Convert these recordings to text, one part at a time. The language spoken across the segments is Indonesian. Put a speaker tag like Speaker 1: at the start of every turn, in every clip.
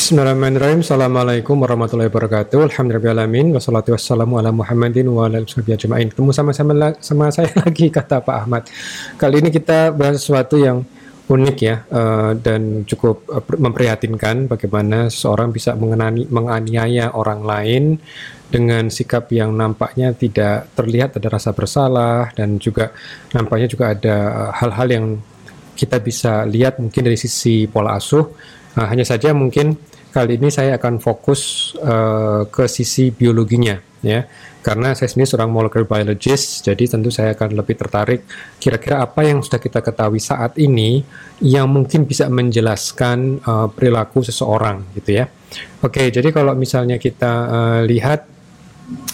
Speaker 1: Bismillahirrahmanirrahim. Assalamualaikum warahmatullahi wabarakatuh. Alhamdulillahirrahmanirrahim. Wassalatu wassalamu ala Muhammadin wa ala ajma'in. Ketemu sama-sama sama saya lagi kata Pak Ahmad. Kali ini kita bahas sesuatu yang unik ya uh, dan cukup uh, memprihatinkan bagaimana seorang bisa mengenani, menganiaya orang lain dengan sikap yang nampaknya tidak terlihat ada rasa bersalah dan juga nampaknya juga ada eh, hal-hal yang kita bisa lihat mungkin dari sisi pola asuh. Uh, hanya saja mungkin kali ini saya akan fokus uh, ke sisi biologinya ya. Karena saya sendiri seorang molecular biologist jadi tentu saya akan lebih tertarik kira-kira apa yang sudah kita ketahui saat ini yang mungkin bisa menjelaskan uh, perilaku seseorang gitu ya. Oke jadi kalau misalnya kita uh, lihat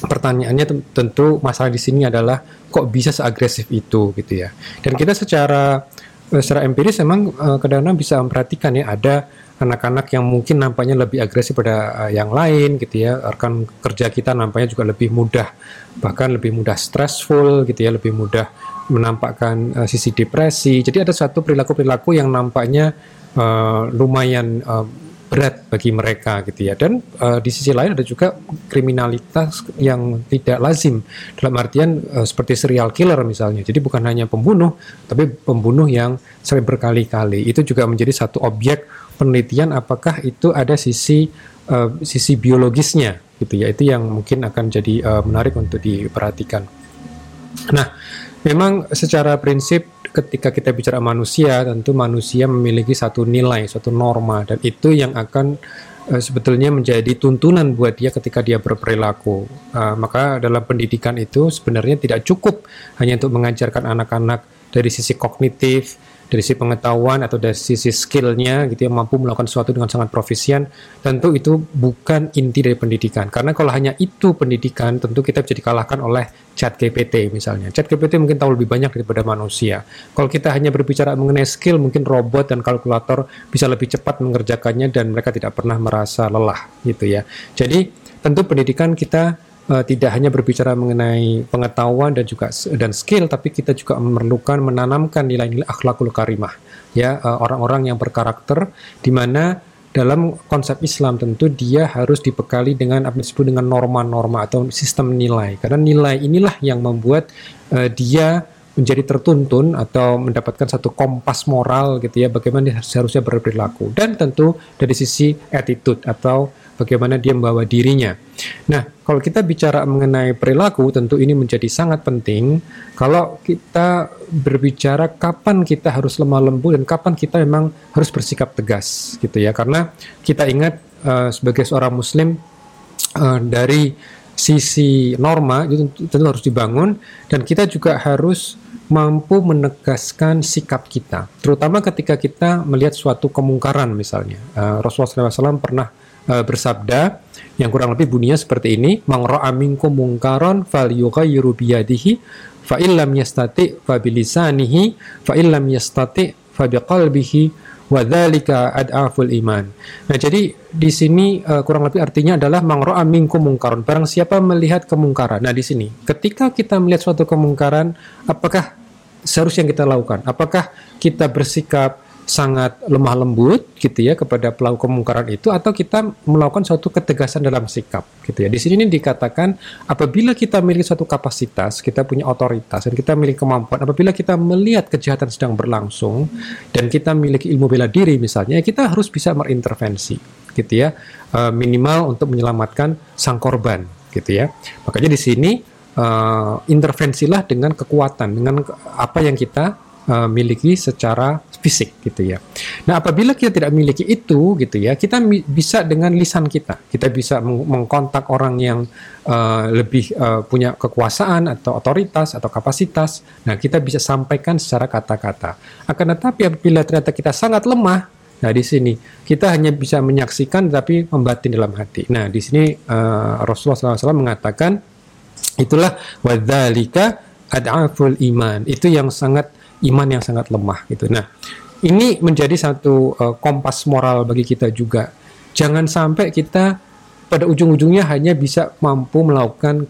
Speaker 1: pertanyaannya tentu masalah di sini adalah kok bisa seagresif itu gitu ya. Dan kita secara secara empiris memang uh, kadang-kadang bisa memperhatikan ya ada anak-anak yang mungkin nampaknya lebih agresif pada uh, yang lain gitu ya. Rekan kerja kita nampaknya juga lebih mudah bahkan lebih mudah stressful gitu ya lebih mudah menampakkan uh, sisi depresi. Jadi ada satu perilaku-perilaku yang nampaknya uh, lumayan uh, berat bagi mereka gitu ya. Dan uh, di sisi lain ada juga kriminalitas yang tidak lazim. Dalam artian uh, seperti serial killer misalnya. Jadi bukan hanya pembunuh tapi pembunuh yang sering berkali-kali. Itu juga menjadi satu objek penelitian apakah itu ada sisi uh, sisi biologisnya gitu ya. Itu yang mungkin akan jadi uh, menarik untuk diperhatikan. Nah, memang secara prinsip ketika kita bicara manusia tentu manusia memiliki satu nilai, suatu norma dan itu yang akan uh, sebetulnya menjadi tuntunan buat dia ketika dia berperilaku. Uh, maka dalam pendidikan itu sebenarnya tidak cukup hanya untuk mengajarkan anak-anak dari sisi kognitif, dari sisi pengetahuan atau dari sisi skillnya gitu ya mampu melakukan sesuatu dengan sangat profesion tentu itu bukan inti dari pendidikan. Karena kalau hanya itu pendidikan tentu kita bisa dikalahkan oleh chat GPT misalnya. Chat GPT mungkin tahu lebih banyak daripada manusia. Kalau kita hanya berbicara mengenai skill mungkin robot dan kalkulator bisa lebih cepat mengerjakannya dan mereka tidak pernah merasa lelah gitu ya. Jadi tentu pendidikan kita uh, tidak hanya berbicara mengenai pengetahuan dan juga dan skill tapi kita juga memerlukan menanamkan nilai-nilai akhlakul karimah ya eh, orang-orang yang berkarakter di mana dalam konsep Islam tentu dia harus dibekali dengan apa disebut dengan norma-norma atau sistem nilai. Karena nilai inilah yang membuat uh, dia menjadi tertuntun atau mendapatkan satu kompas moral gitu ya bagaimana dia seharusnya berperilaku. Dan tentu dari sisi attitude atau bagaimana dia membawa dirinya. Nah, kalau kita bicara mengenai perilaku, tentu ini menjadi sangat penting. Kalau kita berbicara kapan kita harus lemah lembut dan kapan kita memang harus bersikap tegas, gitu ya. Karena kita ingat uh, sebagai seorang Muslim uh, dari sisi norma itu tentu harus dibangun dan kita juga harus mampu menegaskan sikap kita, terutama ketika kita melihat suatu kemungkaran misalnya. Uh, Rasulullah SAW pernah uh, bersabda yang kurang lebih bunyinya seperti ini man ra'a minkum mungkaron falyughayyiru biyadihi fa illam yastati fa bilisanihi fa illam yastati fa biqalbihi dzalika ad'aful iman. Nah, jadi di sini uh, kurang lebih artinya adalah man ra'a minkum mungkaron. Barang siapa melihat kemungkaran. Nah, di sini ketika kita melihat suatu kemungkaran, apakah seharusnya kita lakukan? Apakah kita bersikap sangat lemah lembut gitu ya kepada pelaku kemungkaran itu atau kita melakukan suatu ketegasan dalam sikap gitu ya. Di sini ini dikatakan apabila kita memiliki suatu kapasitas, kita punya otoritas dan kita memiliki kemampuan, apabila kita melihat kejahatan sedang berlangsung dan kita memiliki ilmu bela diri misalnya, kita harus bisa berintervensi gitu ya. Uh, minimal untuk menyelamatkan sang korban gitu ya. Makanya di sini uh, intervensilah dengan kekuatan, dengan apa yang kita uh, miliki secara fisik gitu ya. Nah, apabila kita tidak memiliki itu gitu ya, kita bisa dengan lisan kita. Kita bisa meng mengkontak orang yang uh, lebih uh, punya kekuasaan atau otoritas atau kapasitas. Nah, kita bisa sampaikan secara kata-kata. Akan tetapi apabila ternyata kita sangat lemah, nah di sini kita hanya bisa menyaksikan tapi membatin dalam hati. Nah, di sini uh, Rasulullah SAW mengatakan itulah wadzalika ad'aful iman. Itu yang sangat iman yang sangat lemah gitu. Nah, ini menjadi satu uh, kompas moral bagi kita juga. Jangan sampai kita pada ujung-ujungnya hanya bisa mampu melakukan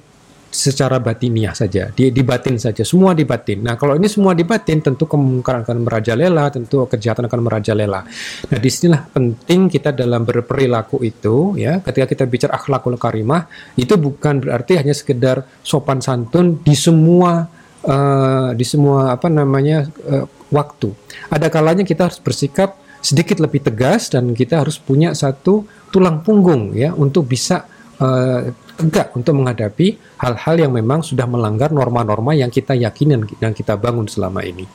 Speaker 1: secara batiniah saja, di, di batin saja, semua di batin. Nah, kalau ini semua di batin, tentu kemungkaran akan merajalela, tentu kejahatan akan merajalela. Nah, di sinilah penting kita dalam berperilaku itu, ya, ketika kita bicara akhlakul karimah, itu bukan berarti hanya sekedar sopan santun di semua uh, di semua apa namanya uh, waktu. Ada kalanya kita harus bersikap sedikit lebih tegas dan kita harus punya satu tulang punggung ya untuk bisa uh, tegak untuk menghadapi hal-hal yang memang sudah melanggar norma-norma yang kita yakini dan kita bangun selama ini.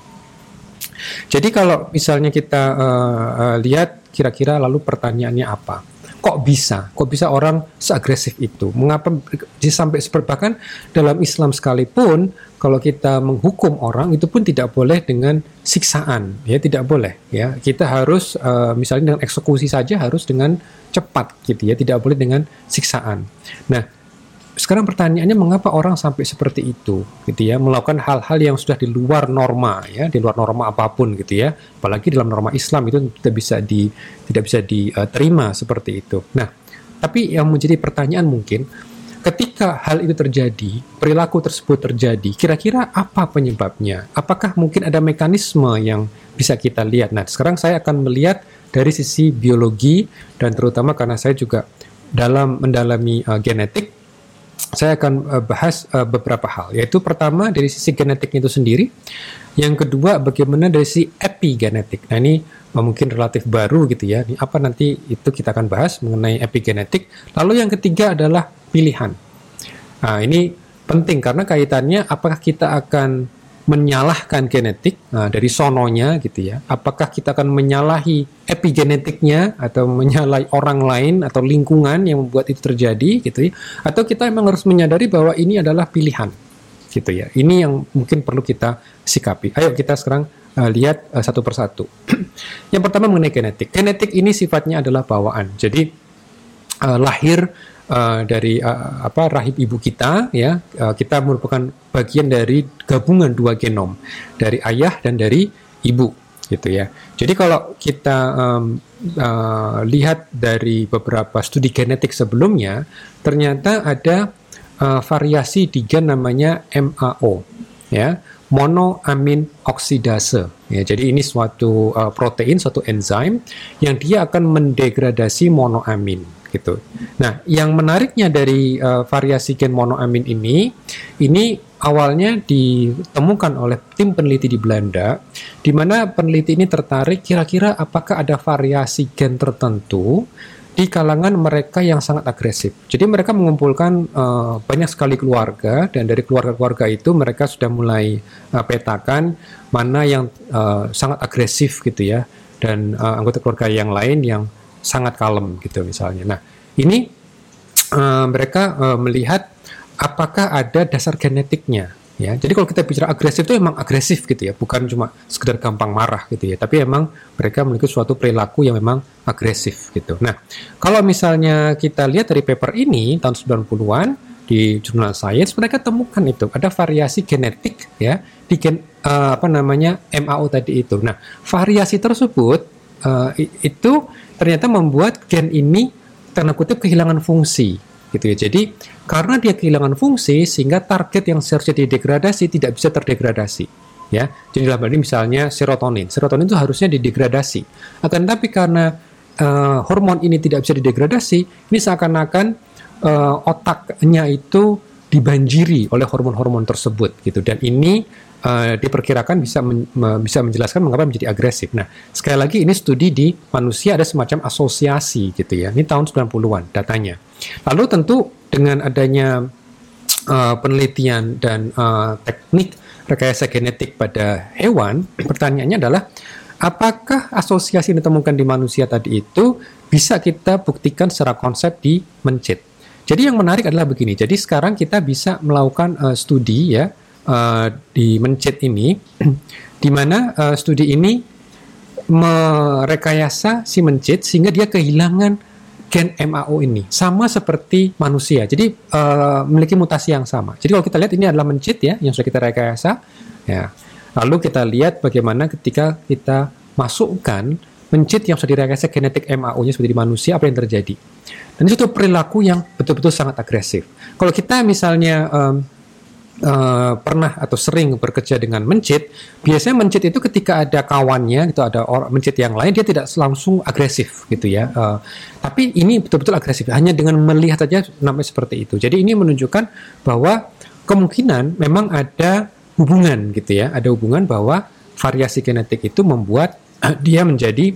Speaker 1: Jadi kalau misalnya kita uh, uh, lihat kira-kira lalu pertanyaannya apa? Kok bisa? Kok bisa orang seagresif itu? Mengapa sampai seperti bahkan dalam Islam sekalipun kalau kita menghukum orang itu pun tidak boleh dengan siksaan, ya tidak boleh. Ya kita harus uh, misalnya dengan eksekusi saja harus dengan cepat gitu ya, tidak boleh dengan siksaan. Nah, sekarang pertanyaannya mengapa orang sampai seperti itu gitu ya? Melakukan hal-hal yang sudah di luar norma ya di luar norma apa pun gitu ya. Apalagi dalam norma Islam itu tidak bisa di tidak bisa diterima seperti itu. Nah tapi yang menjadi pertanyaan mungkin ketika hal itu terjadi perilaku tersebut terjadi kira-kira apa penyebabnya? Apakah mungkin ada mekanisme yang bisa kita lihat? Nah sekarang saya akan melihat dari sisi biologi dan terutama karena saya juga dalam mendalami uh, genetik, saya akan uh, bahas uh, beberapa hal. Yaitu pertama dari sisi genetik itu sendiri, yang kedua bagaimana dari sisi epigenetik. Nah ini uh, mungkin relatif baru gitu ya. Ini apa nanti itu kita akan bahas mengenai epigenetik. Lalu yang ketiga adalah pilihan. Nah ini penting karena kaitannya apakah kita akan menyalahkan genetik nah, dari sononya gitu ya. Apakah kita akan menyalahi epigenetiknya atau menyalahi orang lain atau lingkungan yang membuat itu terjadi gitu ya. Atau kita memang harus menyadari bahwa ini adalah pilihan gitu ya. Ini yang mungkin perlu kita sikapi. Ayo kita sekarang uh, lihat uh, satu persatu. yang pertama mengenai genetik. Genetik ini sifatnya adalah bawaan. Jadi uh, lahir uh, dari uh, apa rahim ibu kita ya uh, kita merupakan bagian dari gabungan dua genom dari ayah dan dari ibu gitu ya. Jadi kalau kita um, uh, lihat dari beberapa studi genetik sebelumnya, ternyata ada uh, variasi di gen namanya MAO, ya, monoamin oksidase. Ya, jadi ini suatu uh, protein, suatu enzim yang dia akan mendegradasi monoamin gitu. Nah, yang menariknya dari uh, variasi gen monoamin ini, ini awalnya ditemukan oleh tim peneliti di Belanda, di mana peneliti ini tertarik kira-kira apakah ada variasi gen tertentu di kalangan mereka yang sangat agresif. Jadi mereka mengumpulkan uh, banyak sekali keluarga dan dari keluarga-keluarga itu mereka sudah mulai uh, petakan mana yang uh, sangat agresif gitu ya dan uh, anggota keluarga yang lain yang sangat kalem gitu misalnya. Nah ini uh, mereka uh, melihat apakah ada dasar genetiknya ya. Jadi kalau kita bicara agresif itu emang agresif gitu ya, bukan cuma sekedar gampang marah gitu ya, tapi emang mereka memiliki suatu perilaku yang memang agresif gitu. Nah, kalau misalnya kita lihat dari paper ini tahun 90-an di jurnal Science mereka temukan itu ada variasi genetik ya di gen uh, apa namanya MAO tadi itu. Nah, variasi tersebut uh, itu ternyata membuat gen ini tanda kutip kehilangan fungsi gitu ya. Jadi karena dia kehilangan fungsi sehingga target yang seharusnya didegradasi tidak bisa terdegradasi ya. Jadi dalam ini misalnya serotonin. Serotonin itu harusnya didegradasi. Akan tapi karena uh, hormon ini tidak bisa didegradasi, ini seakan-akan uh, otaknya itu dibanjiri oleh hormon-hormon tersebut gitu dan ini uh, diperkirakan bisa men, bisa menjelaskan mengapa menjadi agresif. Nah, sekali lagi ini studi di manusia ada semacam asosiasi gitu ya. Ini tahun 90-an datanya. Lalu tentu dengan adanya uh, penelitian dan uh, teknik rekayasa genetik pada hewan, pertanyaannya adalah apakah asosiasi yang ditemukan di manusia tadi itu bisa kita buktikan secara konsep di mencit. Jadi yang menarik adalah begini. Jadi sekarang kita bisa melakukan uh, studi ya uh, di mencet ini, di mana uh, studi ini merekayasa si mencet sehingga dia kehilangan gen MAO ini sama seperti manusia. Jadi uh, memiliki mutasi yang sama. Jadi kalau kita lihat ini adalah mencet ya yang sudah kita rekayasa. Ya. Lalu kita lihat bagaimana ketika kita masukkan mencet yang sudah direkayasa genetik MAO-nya seperti di manusia apa yang terjadi. Dan itu perilaku yang betul-betul sangat agresif. Kalau kita misalnya um, uh, pernah atau sering bekerja dengan mencit, biasanya mencit itu ketika ada kawannya gitu ada orang mencit yang lain dia tidak langsung agresif gitu ya. Uh, tapi ini betul-betul agresif hanya dengan melihat saja namanya seperti itu. Jadi ini menunjukkan bahwa kemungkinan memang ada hubungan gitu ya, ada hubungan bahwa variasi genetik itu membuat uh, dia menjadi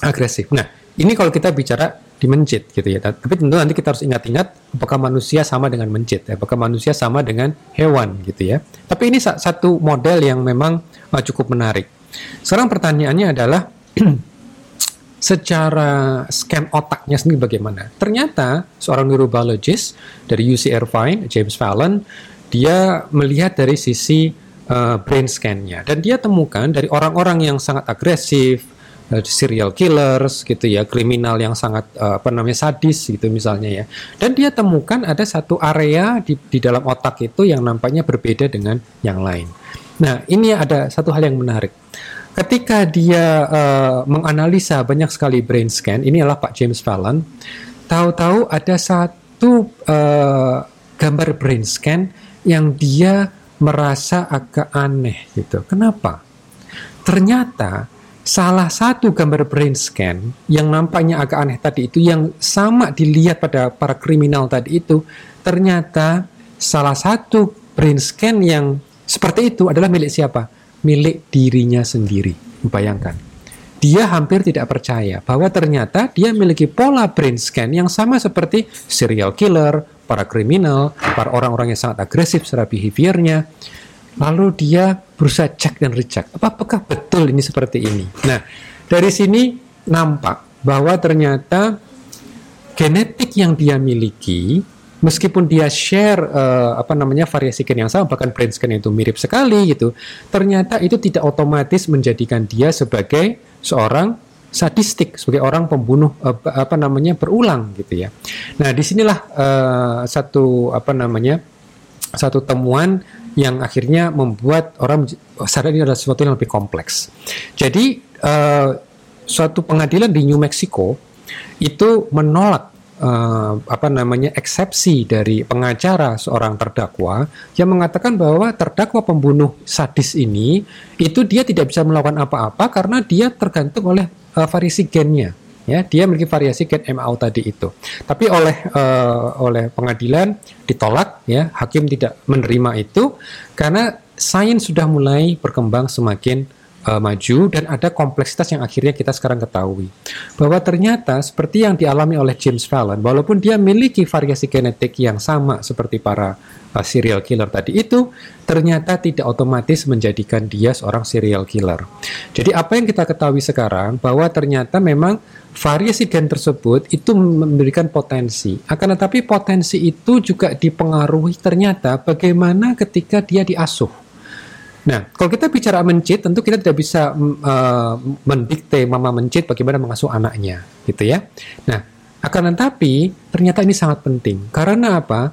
Speaker 1: agresif. Nah, ini kalau kita bicara di mencit gitu ya. Tapi tentu nanti kita harus ingat-ingat apakah manusia sama dengan mencit, ya. apakah manusia sama dengan hewan gitu ya. Tapi ini satu model yang memang uh, cukup menarik. Sekarang pertanyaannya adalah secara scan otaknya sendiri bagaimana? Ternyata seorang neurobiologist dari UC Irvine, James Fallon, dia melihat dari sisi uh, brain scan-nya dan dia temukan dari orang-orang yang sangat agresif, serial killers gitu ya, kriminal yang sangat uh, apa namanya sadis gitu misalnya ya. Dan dia temukan ada satu area di, di dalam otak itu yang nampaknya berbeda dengan yang lain. Nah, ini ada satu hal yang menarik. Ketika dia uh, menganalisa banyak sekali brain scan, ini adalah Pak James Fallon, tahu-tahu ada satu uh, gambar brain scan yang dia merasa agak aneh gitu. Kenapa? Ternyata salah satu gambar brain scan yang nampaknya agak aneh tadi itu yang sama dilihat pada para kriminal tadi itu ternyata salah satu brain scan yang seperti itu adalah milik siapa? Milik dirinya sendiri. Bayangkan. Dia hampir tidak percaya bahwa ternyata dia memiliki pola brain scan yang sama seperti serial killer, para kriminal, para orang-orang yang sangat agresif secara behaviornya lalu dia berusaha cek dan recheck. Apakah betul ini seperti ini? Nah, dari sini nampak bahwa ternyata genetik yang dia miliki meskipun dia share uh, apa namanya variasi gen yang sama bahkan brain scan itu mirip sekali gitu ternyata itu tidak otomatis menjadikan dia sebagai seorang sadistik sebagai orang pembunuh uh, apa namanya berulang gitu ya nah di sinilah uh, satu apa namanya satu temuan yang akhirnya membuat orang sadar ini adalah sesuatu yang lebih kompleks. Jadi uh, suatu pengadilan di New Mexico itu menolak uh, apa namanya eksepsi dari pengacara seorang terdakwa yang mengatakan bahwa terdakwa pembunuh sadis ini itu dia tidak bisa melakukan apa-apa karena dia tergantung oleh uh, variasi gennya ya dia memiliki variasi gen MAO tadi itu. Tapi oleh uh, oleh pengadilan ditolak ya hakim tidak menerima itu karena sains sudah mulai berkembang semakin uh, maju dan ada kompleksitas yang akhirnya kita sekarang ketahui bahwa ternyata seperti yang dialami oleh James Fallon walaupun dia memiliki variasi genetik yang sama seperti para uh, serial killer tadi itu ternyata tidak otomatis menjadikan dia seorang serial killer. Jadi apa yang kita ketahui sekarang bahwa ternyata memang variasi gen tersebut itu memberikan potensi. Akan tetapi potensi itu juga dipengaruhi ternyata bagaimana ketika dia diasuh. Nah, kalau kita bicara mencit, tentu kita tidak bisa uh, mendikte mama mencit bagaimana mengasuh anaknya, gitu ya. Nah, akan tetapi ternyata ini sangat penting. Karena apa?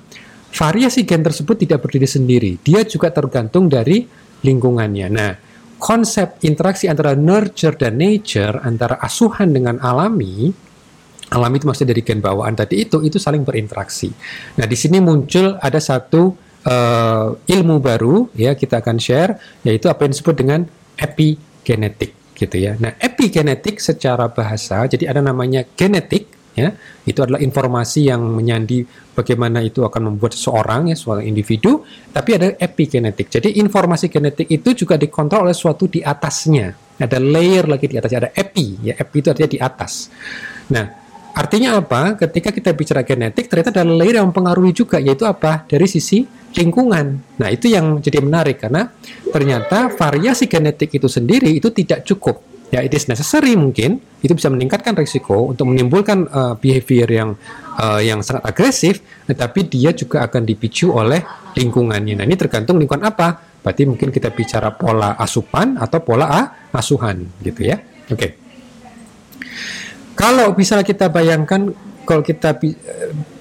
Speaker 1: Variasi gen tersebut tidak berdiri sendiri. Dia juga tergantung dari lingkungannya. Nah, konsep interaksi antara nurture dan nature, antara asuhan dengan alami, alami itu maksudnya dari gen bawaan tadi itu, itu saling berinteraksi. Nah, di sini muncul ada satu uh, ilmu baru, ya kita akan share, yaitu apa yang disebut dengan epigenetik, gitu ya. Nah, epigenetik secara bahasa, jadi ada namanya genetik, ya itu adalah informasi yang menyandi bagaimana itu akan membuat seseorang ya seorang individu tapi ada epigenetik. Jadi informasi genetik itu juga dikontrol oleh suatu di atasnya. Ada layer lagi di atasnya ada epi ya epi itu artinya di atas. Nah artinya apa? Ketika kita bicara genetik ternyata ada layer yang mempengaruhi juga yaitu apa? Dari sisi lingkungan. Nah itu yang jadi menarik karena ternyata variasi genetik itu sendiri itu tidak cukup. Ya it is necessary mungkin itu bisa meningkatkan risiko untuk menimbulkan uh, behavior yang uh, yang sangat agresif tetapi dia juga akan dipicu oleh lingkungannya. Nah ini tergantung lingkungan apa. Berarti mungkin kita bicara pola asupan atau pola asuhan gitu ya. Oke. okay. Kalau misalnya kita bayangkan kalau kita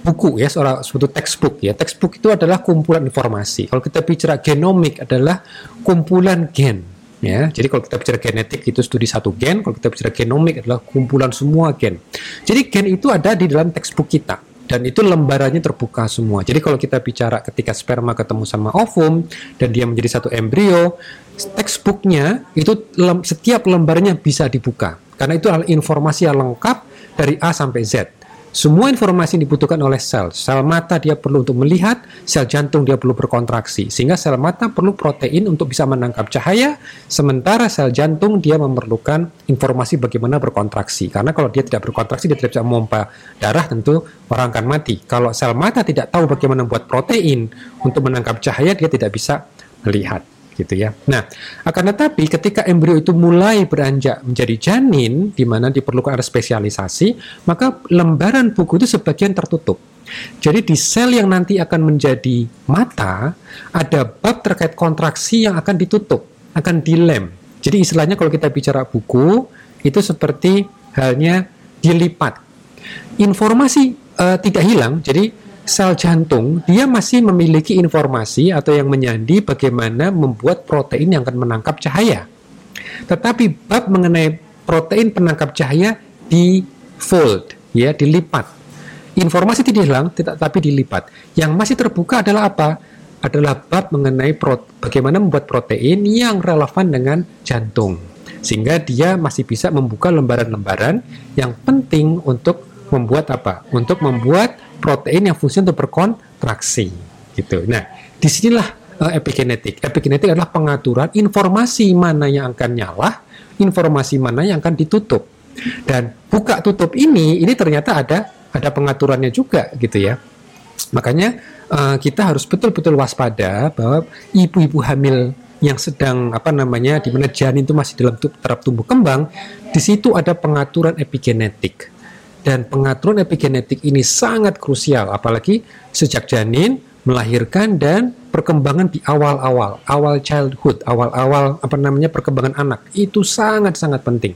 Speaker 1: buku ya seorang suatu textbook ya textbook itu adalah kumpulan informasi kalau kita bicara genomik adalah kumpulan gen ya. Jadi kalau kita bicara genetik itu studi satu gen, kalau kita bicara genomik adalah kumpulan semua gen. Jadi gen itu ada di dalam textbook kita. dan itu lembarannya terbuka semua. Jadi kalau kita bicara ketika sperma ketemu sama ovum dan dia menjadi satu embrio, textbooknya itu setiap lembarnya bisa dibuka karena itu informasi yang lengkap dari A sampai Z. Semua informasi yang dibutuhkan oleh sel. Sel mata dia perlu untuk melihat, sel jantung dia perlu berkontraksi. Sehingga sel mata perlu protein untuk bisa menangkap cahaya, sementara sel jantung dia memerlukan informasi bagaimana berkontraksi. Karena kalau dia tidak berkontraksi, dia tidak bisa memompa darah, tentu orang akan mati. Kalau sel mata tidak tahu bagaimana membuat protein untuk menangkap cahaya, dia tidak bisa melihat gitu ya. Nah, akan tetapi ketika embrio itu mulai beranjak menjadi janin, di mana diperlukan ada spesialisasi, maka lembaran buku itu sebagian tertutup. Jadi di sel yang nanti akan menjadi mata, ada bab terkait kontraksi yang akan ditutup, akan dilem. Jadi istilahnya kalau kita bicara buku, itu seperti halnya dilipat. Informasi uh, tidak hilang, jadi sel jantung dia masih memiliki informasi atau yang menyandi bagaimana membuat protein yang akan menangkap cahaya. Tetapi bab mengenai protein penangkap cahaya di fold, ya, dilipat. Informasi tidak hilang, tetapi dilipat. Yang masih terbuka adalah apa? Adalah bab mengenai bagaimana membuat protein yang relevan dengan jantung. Sehingga dia masih bisa membuka lembaran-lembaran yang penting untuk membuat apa? Untuk membuat protein yang fungsi untuk berkontraksi gitu. Nah, di sinilah uh, epigenetik. Epigenetik adalah pengaturan informasi mana yang akan nyala, informasi mana yang akan ditutup. Dan buka tutup ini, ini ternyata ada ada pengaturannya juga gitu ya. Makanya uh, kita harus betul-betul waspada bahwa ibu-ibu hamil yang sedang apa namanya di mana janin itu masih dalam taraf tumbuh kembang, di situ ada pengaturan epigenetik dan pengaturan epigenetik ini sangat krusial apalagi sejak janin melahirkan dan perkembangan di awal-awal, awal childhood, awal-awal apa namanya perkembangan anak itu sangat-sangat penting.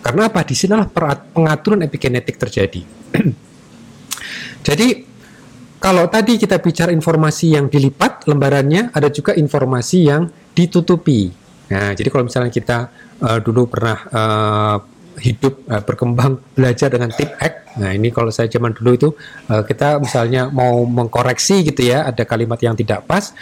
Speaker 1: Karena apa? Di sinilah pengaturan epigenetik terjadi. Jadi kalau tadi kita bicara informasi yang dilipat lembarannya, ada juga informasi yang ditutupi. Nah, jadi kalau misalnya kita uh, dulu pernah uh, hidup uh, berkembang belajar dengan tip X. Nah ini kalau saya zaman dulu itu uh, kita misalnya mau mengkoreksi gitu ya ada kalimat yang tidak pas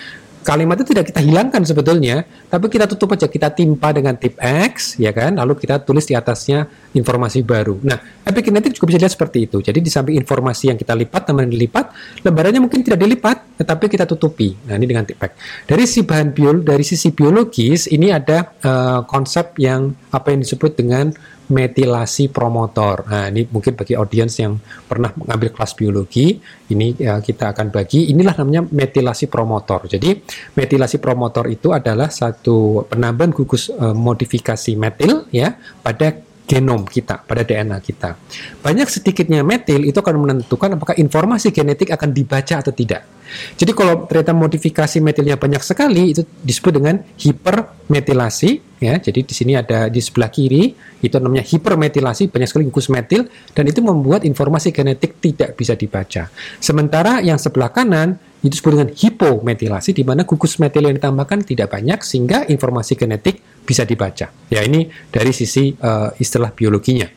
Speaker 1: kalimat itu tidak kita hilangkan sebetulnya, tapi kita tutup aja, kita timpa dengan tip X, ya kan, lalu kita tulis di atasnya informasi baru. Nah, epigenetik juga bisa dilihat seperti itu. Jadi di samping informasi yang kita lipat, teman dilipat, lembarannya mungkin tidak dilipat, tetapi kita tutupi. Nah, ini dengan tip X. Dari sisi bahan biol, dari sisi biologis, ini ada uh, konsep yang apa yang disebut dengan metilasi promotor. Nah, ini mungkin bagi audiens yang pernah mengambil kelas biologi, ini ya, kita akan bagi. Inilah namanya metilasi promotor. Jadi, metilasi promotor itu adalah satu penambahan gugus uh, modifikasi metil ya pada genom kita, pada DNA kita. Banyak sedikitnya metil itu akan menentukan apakah informasi genetik akan dibaca atau tidak. Jadi kalau ternyata modifikasi metilnya banyak sekali itu disebut dengan hipermetilasi ya. Jadi di sini ada di sebelah kiri itu namanya hipermetilasi banyak sekali gugus metil dan itu membuat informasi genetik tidak bisa dibaca. Sementara yang sebelah kanan disebut dengan hipometilasi di mana gugus metil yang ditambahkan tidak banyak sehingga informasi genetik bisa dibaca. Ya ini dari sisi uh, istilah biologinya.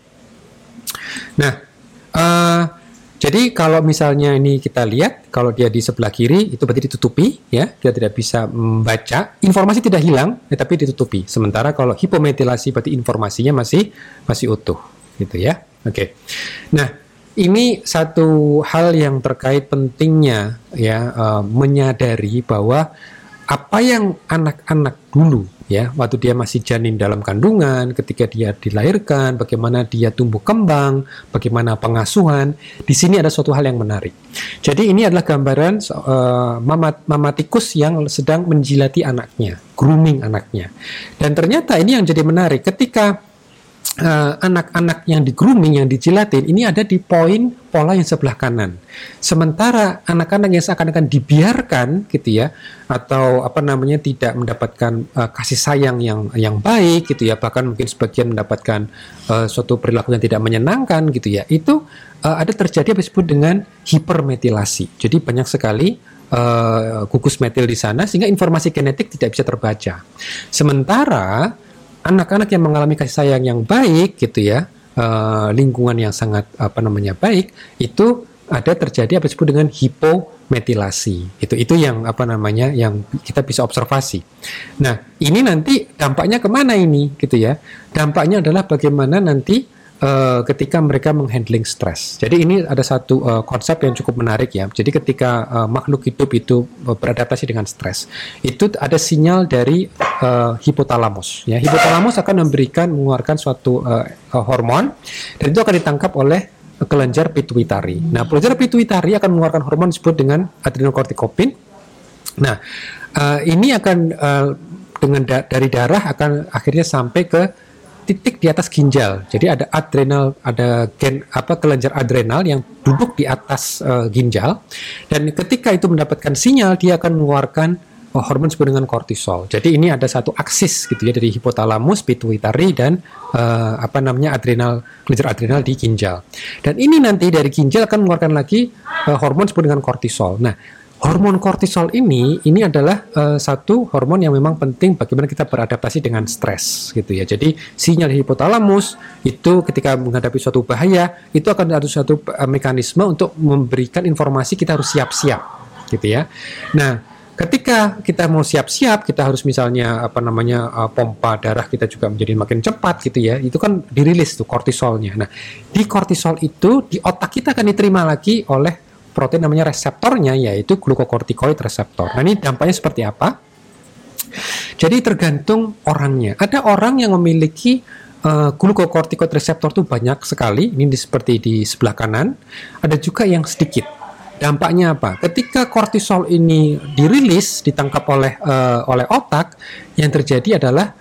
Speaker 1: Nah, uh, jadi kalau misalnya ini kita lihat, kalau dia di sebelah kiri itu berarti ditutupi, ya, dia tidak bisa membaca. Informasi tidak hilang, tetapi ditutupi. Sementara kalau hipometilasi berarti informasinya masih masih utuh, gitu ya. Oke. Okay. Nah, ini satu hal yang terkait pentingnya ya uh, menyadari bahwa apa yang anak-anak dulu ya waktu dia masih janin dalam kandungan ketika dia dilahirkan bagaimana dia tumbuh kembang bagaimana pengasuhan di sini ada suatu hal yang menarik. Jadi ini adalah gambaran uh, mama, mama tikus yang sedang menjilati anaknya grooming anaknya. Dan ternyata ini yang jadi menarik ketika Eh, anak-anak uh, yang di grooming, yang dijilatin, ini ada di poin pola yang sebelah kanan. Sementara anak-anak yang seakan-akan dibiarkan, gitu ya, atau apa namanya tidak mendapatkan uh, kasih sayang yang yang baik, gitu ya, bahkan mungkin sebagian mendapatkan uh, suatu perilaku yang tidak menyenangkan, gitu ya, itu uh, ada terjadi apa disebut dengan hipermetilasi. Jadi banyak sekali uh, gugus metil di sana sehingga informasi genetik tidak bisa terbaca. Sementara anak-anak yang mengalami kasih sayang yang baik gitu ya uh, lingkungan yang sangat apa namanya baik itu ada terjadi apa disebut dengan hipometilasi. Itu itu yang apa namanya yang kita bisa observasi. Nah, ini nanti dampaknya ke mana ini gitu ya? Dampaknya adalah bagaimana nanti uh, ketika mereka menghandling stres. Jadi ini ada satu uh, konsep yang cukup menarik ya. Jadi ketika uh, makhluk hidup itu beradaptasi dengan stres, itu ada sinyal dari uh, hipotalamus. Ya, hipotalamus akan memberikan mengeluarkan suatu uh, uh, hormon dan itu akan ditangkap oleh kelenjar pituitari. Nah, kelenjar pituitari akan mengeluarkan hormon disebut dengan adrenokortikopin. Nah, uh, ini akan uh, dengan da dari darah akan akhirnya sampai ke titik di atas ginjal. Jadi ada adrenal, ada gen apa kelenjar adrenal yang duduk di atas uh, ginjal dan ketika itu mendapatkan sinyal dia akan mengeluarkan uh, hormon disebut dengan kortisol. Jadi ini ada satu aksis gitu ya dari hipotalamus, pituitari dan uh, apa namanya adrenal kelenjar adrenal di ginjal. Dan ini nanti dari ginjal akan mengeluarkan lagi uh, hormon disebut dengan kortisol. Nah, hormon kortisol ini ini adalah uh, satu hormon yang memang penting bagaimana kita beradaptasi dengan stres gitu ya. Jadi sinyal hipotalamus itu ketika menghadapi suatu bahaya itu akan ada suatu uh, mekanisme untuk memberikan informasi kita harus siap-siap gitu ya. Nah, ketika kita mau siap-siap kita harus misalnya apa namanya uh, pompa darah kita juga menjadi makin cepat gitu ya. Itu kan dirilis tuh kortisolnya. Nah, di kortisol itu di otak kita akan diterima lagi oleh protein namanya reseptornya yaitu glukokortikoid reseptor. Nah ini dampaknya seperti apa? Jadi tergantung orangnya. Ada orang yang memiliki uh, glukokortikoid reseptor itu banyak sekali. Ini seperti di sebelah kanan. Ada juga yang sedikit. Dampaknya apa? Ketika kortisol ini dirilis, ditangkap oleh uh, oleh otak, yang terjadi adalah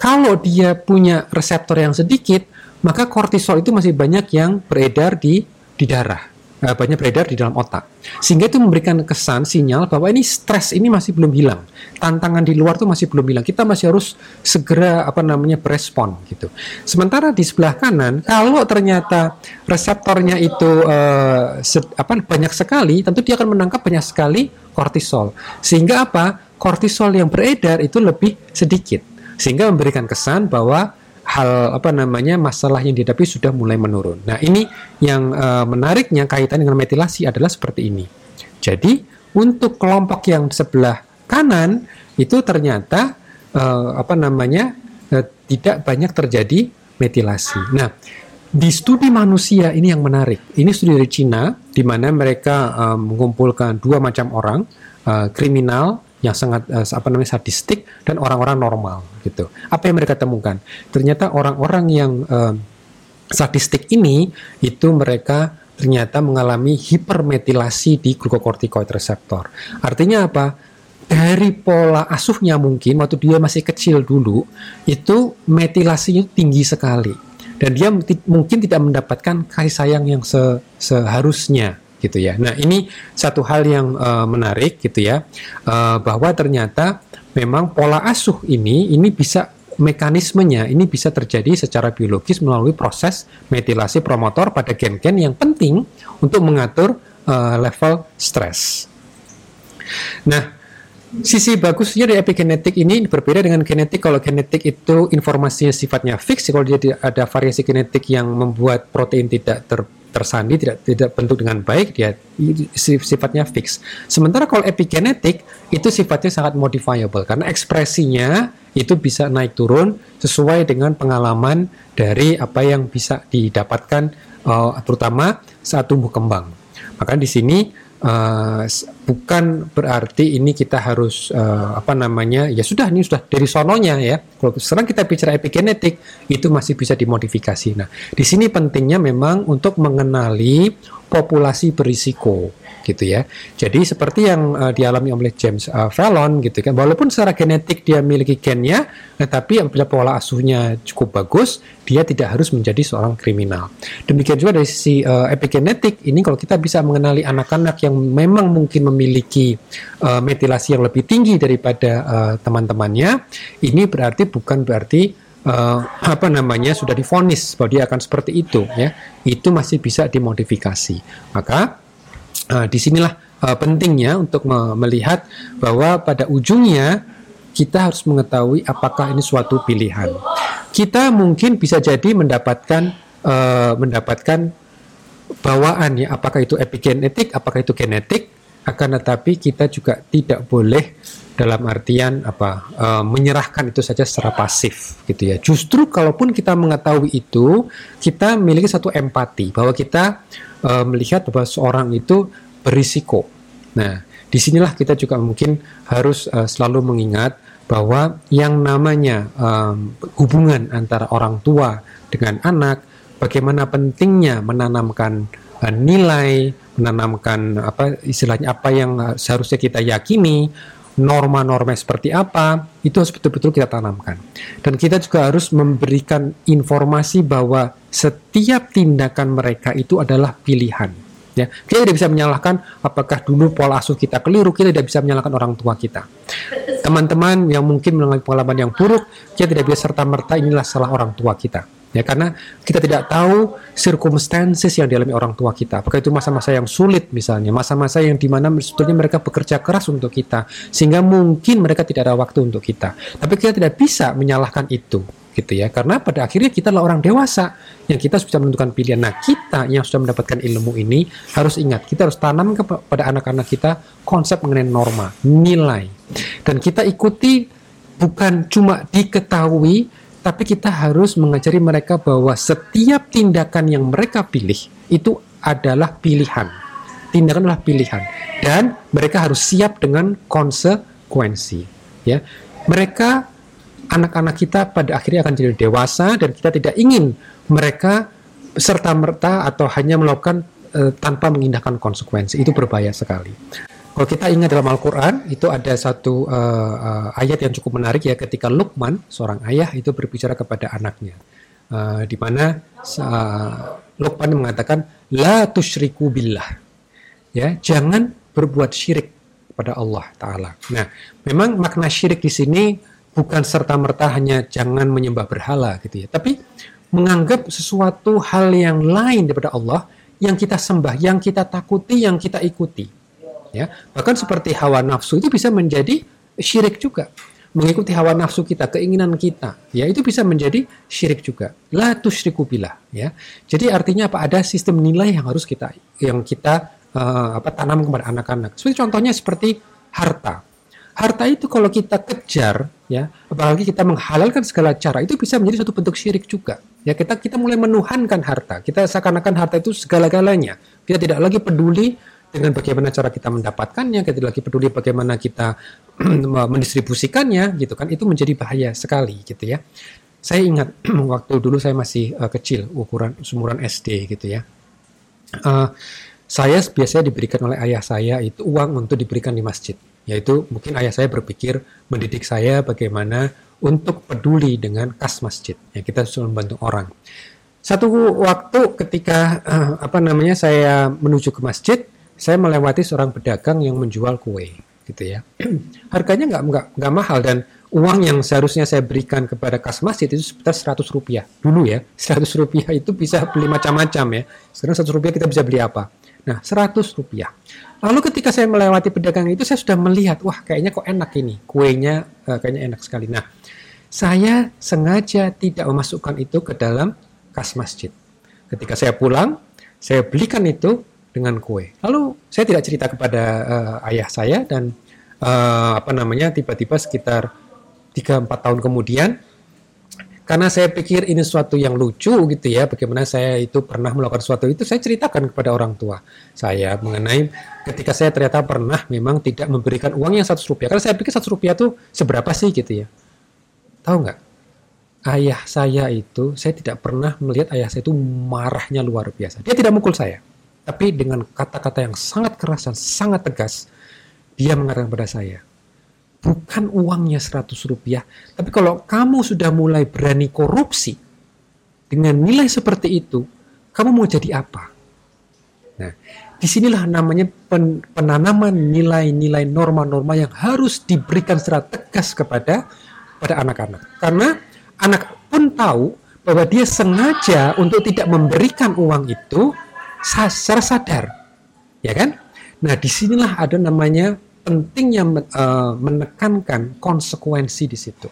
Speaker 1: kalau dia punya reseptor yang sedikit, maka kortisol itu masih banyak yang beredar di di darah uh, banyak beredar di dalam otak. Sehingga itu memberikan kesan sinyal bahwa ini stres ini masih belum hilang. Tantangan di luar itu masih belum hilang. Kita masih harus segera apa namanya berespon gitu. Sementara di sebelah kanan kalau ternyata reseptornya itu uh, apa banyak sekali, tentu dia akan menangkap banyak sekali kortisol. Sehingga apa? Kortisol yang beredar itu lebih sedikit. Sehingga memberikan kesan bahwa hal apa namanya masalah yang dihadapi sudah mulai menurun. Nah ini yang uh, menariknya kaitan dengan metilasi adalah seperti ini. Jadi untuk kelompok yang sebelah kanan itu ternyata uh, apa namanya uh, tidak banyak terjadi metilasi. Nah di studi manusia ini yang menarik. Ini studi dari Cina di mana mereka mengumpulkan dua macam orang uh, kriminal yang sangat uh, apa namanya sadistik dan orang-orang normal gitu. Apa yang mereka temukan? Ternyata orang-orang yang uh, sadistik ini itu mereka ternyata mengalami hipermetilasi di glukokortikoid reseptor. Artinya apa? Dari pola asuhnya mungkin waktu dia masih kecil dulu itu metilasinya tinggi sekali dan dia mungkin tidak mendapatkan kasih sayang yang se seharusnya gitu ya. Nah ini satu hal yang uh, menarik gitu ya uh, bahwa ternyata memang pola asuh ini ini bisa mekanismenya ini bisa terjadi secara biologis melalui proses metilasi promotor pada gen-gen yang penting untuk mengatur uh, level stres. Nah, sisi bagusnya dari epigenetik ini berbeda dengan genetik. Kalau genetik itu informasinya sifatnya fix, kalau dia ada variasi genetik yang membuat protein tidak ter tersandi tidak tidak bentuk dengan baik dia sifatnya fix. Sementara kalau epigenetik itu sifatnya sangat modifiable karena ekspresinya itu bisa naik turun sesuai dengan pengalaman dari apa yang bisa didapatkan uh, terutama saat tumbuh kembang. Maka di sini uh, bukan berarti ini kita harus uh, apa namanya ya sudah ini sudah dari sononya ya. Kalau sekarang kita bicara epigenetik itu masih bisa dimodifikasi. Nah di sini pentingnya memang untuk mengenali populasi berisiko gitu ya. Jadi seperti yang uh, dialami oleh James uh, Fallon gitu kan, walaupun secara genetik dia memiliki gennya, tetapi apabila pola asuhnya cukup bagus, dia tidak harus menjadi seorang kriminal. Demikian juga dari sisi uh, epigenetik ini kalau kita bisa mengenali anak-anak yang memang mungkin memiliki uh, metilasi yang lebih tinggi daripada uh, teman-temannya, ini berarti bukan berarti uh, apa namanya sudah difonis bahwa dia akan seperti itu ya itu masih bisa dimodifikasi maka Uh, di sinilah uh, pentingnya untuk me melihat bahwa pada ujungnya kita harus mengetahui apakah ini suatu pilihan. Kita mungkin bisa jadi mendapatkan uh, mendapatkan bawaan ya, apakah itu epigenetik, apakah itu genetik, akan tetapi kita juga tidak boleh dalam artian apa uh, menyerahkan itu saja secara pasif gitu ya. Justru kalaupun kita mengetahui itu, kita memiliki satu empati bahwa kita uh, melihat bahwa seorang itu berisiko. Nah, di sinilah kita juga mungkin harus uh, selalu mengingat bahwa yang namanya um, hubungan antara orang tua dengan anak, bagaimana pentingnya menanamkan uh, nilai, menanamkan apa istilahnya apa yang seharusnya kita yakini, norma-norma seperti apa, itu harus betul-betul kita tanamkan. Dan kita juga harus memberikan informasi bahwa setiap tindakan mereka itu adalah pilihan. Ya, kita tidak bisa menyalahkan apakah dulu pola asuh kita keliru, kita tidak bisa menyalahkan orang tua kita. Teman-teman yang mungkin mengalami pengalaman yang buruk, kita tidak bisa serta-merta inilah salah orang tua kita Ya karena kita tidak tahu circumstances yang dialami orang tua kita. Apakah itu masa-masa yang sulit misalnya, masa-masa yang di mana sebetulnya mereka bekerja keras untuk kita, sehingga mungkin mereka tidak ada waktu untuk kita. Tapi kita tidak bisa menyalahkan itu, gitu ya. Karena pada akhirnya kita adalah orang dewasa yang kita bisa menentukan pilihan. Nah kita yang sudah mendapatkan ilmu ini harus ingat, kita harus tanam kepada anak-anak kita konsep mengenai norma, nilai, dan kita ikuti bukan cuma diketahui tapi kita harus mengajari mereka bahwa setiap tindakan yang mereka pilih itu adalah pilihan. Tindakan adalah pilihan dan mereka harus siap dengan konsekuensi. Ya, mereka anak-anak kita pada akhirnya akan jadi dewasa dan kita tidak ingin mereka serta merta atau hanya melakukan uh, tanpa mengindahkan konsekuensi. Itu berbahaya sekali. Kalau kita ingat dalam Al-Quran, itu ada satu uh, uh, ayat yang cukup menarik ya ketika Luqman, seorang ayah itu berbicara kepada anaknya. Uh, di mana uh, Luqman mengatakan, La tushriku billah. Ya, jangan berbuat syirik kepada Allah Ta'ala. Nah, memang makna syirik di sini bukan serta-merta hanya jangan menyembah berhala gitu ya. Tapi menganggap sesuatu hal yang lain daripada Allah yang kita sembah, yang kita takuti, yang kita ikuti ya. Bahkan seperti hawa nafsu itu bisa menjadi syirik juga. Mengikuti hawa nafsu kita keinginan kita ya itu bisa menjadi syirik juga. La tusyriku billah ya. Jadi artinya apa? Ada sistem nilai yang harus kita yang kita uh, apa tanam kepada anak-anak. Seperti contohnya seperti harta. Harta itu kalau kita kejar ya apalagi kita menghalalkan segala cara itu bisa menjadi satu bentuk syirik juga. Ya kita kita mulai menuhankan harta. Kita seakan-akan harta itu segala-galanya. Kita tidak lagi peduli dengan bagaimana cara kita mendapatkannya, kita lagi peduli bagaimana kita mendistribusikannya, gitu kan, itu menjadi bahaya sekali, gitu ya. Saya ingat waktu dulu saya masih uh, kecil, ukuran sumuran SD, gitu ya. Uh, saya biasanya diberikan oleh ayah saya itu uang untuk diberikan di masjid, yaitu mungkin ayah saya berpikir mendidik saya bagaimana untuk peduli dengan kas masjid, ya kita sudah membantu orang. Satu waktu ketika uh, apa namanya saya menuju ke masjid, saya melewati seorang pedagang yang menjual kue gitu ya. Harganya nggak nggak nggak mahal dan uang yang seharusnya saya berikan kepada kas masjid itu sekitar 100 rupiah. Dulu ya 100 rupiah itu bisa beli macam-macam ya. Sekarang 100 rupiah kita bisa beli apa? Nah 100 rupiah. Lalu ketika saya melewati pedagang itu saya sudah melihat wah kayaknya kok enak ini kuenya uh, kayaknya enak sekali. Nah saya sengaja tidak memasukkan itu ke dalam kas masjid. Ketika saya pulang saya belikan itu dengan kue. Lalu saya tidak cerita kepada uh, ayah saya dan uh, apa namanya tiba-tiba sekitar 3-4 tahun kemudian karena saya pikir ini sesuatu yang lucu gitu ya bagaimana saya itu pernah melakukan sesuatu itu saya ceritakan kepada orang tua saya mengenai ketika saya ternyata pernah memang tidak memberikan uang yang satu rupiah. Karena saya pikir satu rupiah itu seberapa sih gitu ya? Tahu nggak? Ayah saya itu saya tidak pernah melihat ayah saya itu marahnya luar biasa. Dia tidak mukul saya tapi dengan kata-kata yang sangat keras dan sangat tegas, dia mengatakan kepada saya, bukan uangnya 100 rupiah, tapi kalau kamu sudah mulai berani korupsi dengan nilai seperti itu, kamu mau jadi apa? Nah, di sinilah namanya pen, penanaman nilai-nilai norma-norma yang harus diberikan secara tegas kepada pada anak-anak. Karena anak pun tahu bahwa dia sengaja untuk tidak memberikan uang itu secara sadar, ya kan? Nah, di sinilah ada namanya pentingnya uh, menekankan konsekuensi di situ.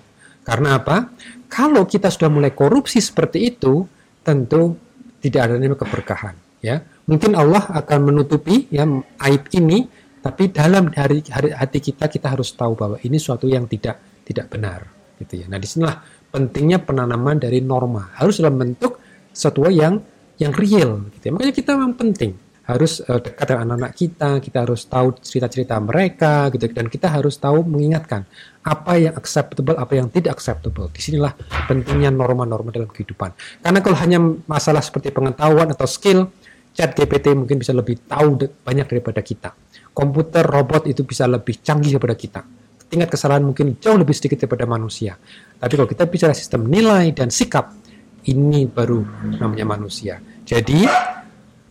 Speaker 1: Karena apa? Kalau kita sudah mulai korupsi seperti itu, tentu tidak ada namanya keberkahan. ya. Mungkin Allah akan menutupi ya aib ini, tapi dalam hari, hari hati kita kita harus tahu bahwa ini suatu yang tidak tidak benar, gitu ya. Nah, di sinilah pentingnya penanaman dari norma harus dalam bentuk sesuatu yang yang real, gitu ya. Makanya kita memang penting harus uh, dekat dengan anak-anak kita, kita harus tahu cerita-cerita mereka, gitu, dan kita harus tahu mengingatkan apa yang acceptable, apa yang tidak acceptable. Di sinilah pentingnya norma-norma dalam kehidupan. Karena kalau hanya masalah seperti pengetahuan atau skill, chat GPT mungkin bisa lebih tahu banyak daripada kita. Komputer, robot itu bisa lebih canggih daripada kita. Tingkat kesalahan mungkin jauh lebih sedikit daripada manusia. Tapi kalau kita bicara sistem nilai dan sikap, ini baru namanya manusia. Jadi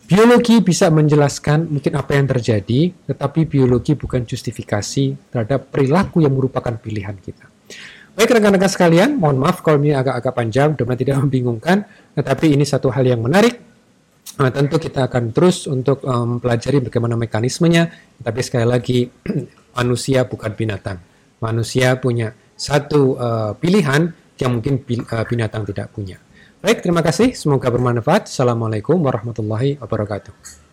Speaker 1: Biologi bisa menjelaskan mungkin apa yang terjadi, tetapi biologi bukan justifikasi terhadap perilaku yang merupakan pilihan kita. Baik rekan-rekan sekalian, mohon maaf kalau ini agak-agak panjang, mudah tidak membingungkan, tetapi ini satu hal yang menarik. Nah, tentu kita akan terus untuk mempelajari um, bagaimana mekanismenya, tapi sekali lagi manusia bukan binatang. Manusia punya satu uh, pilihan yang mungkin binatang tidak punya. Baik, terima kasih. Semoga bermanfaat. Assalamualaikum warahmatullahi wabarakatuh.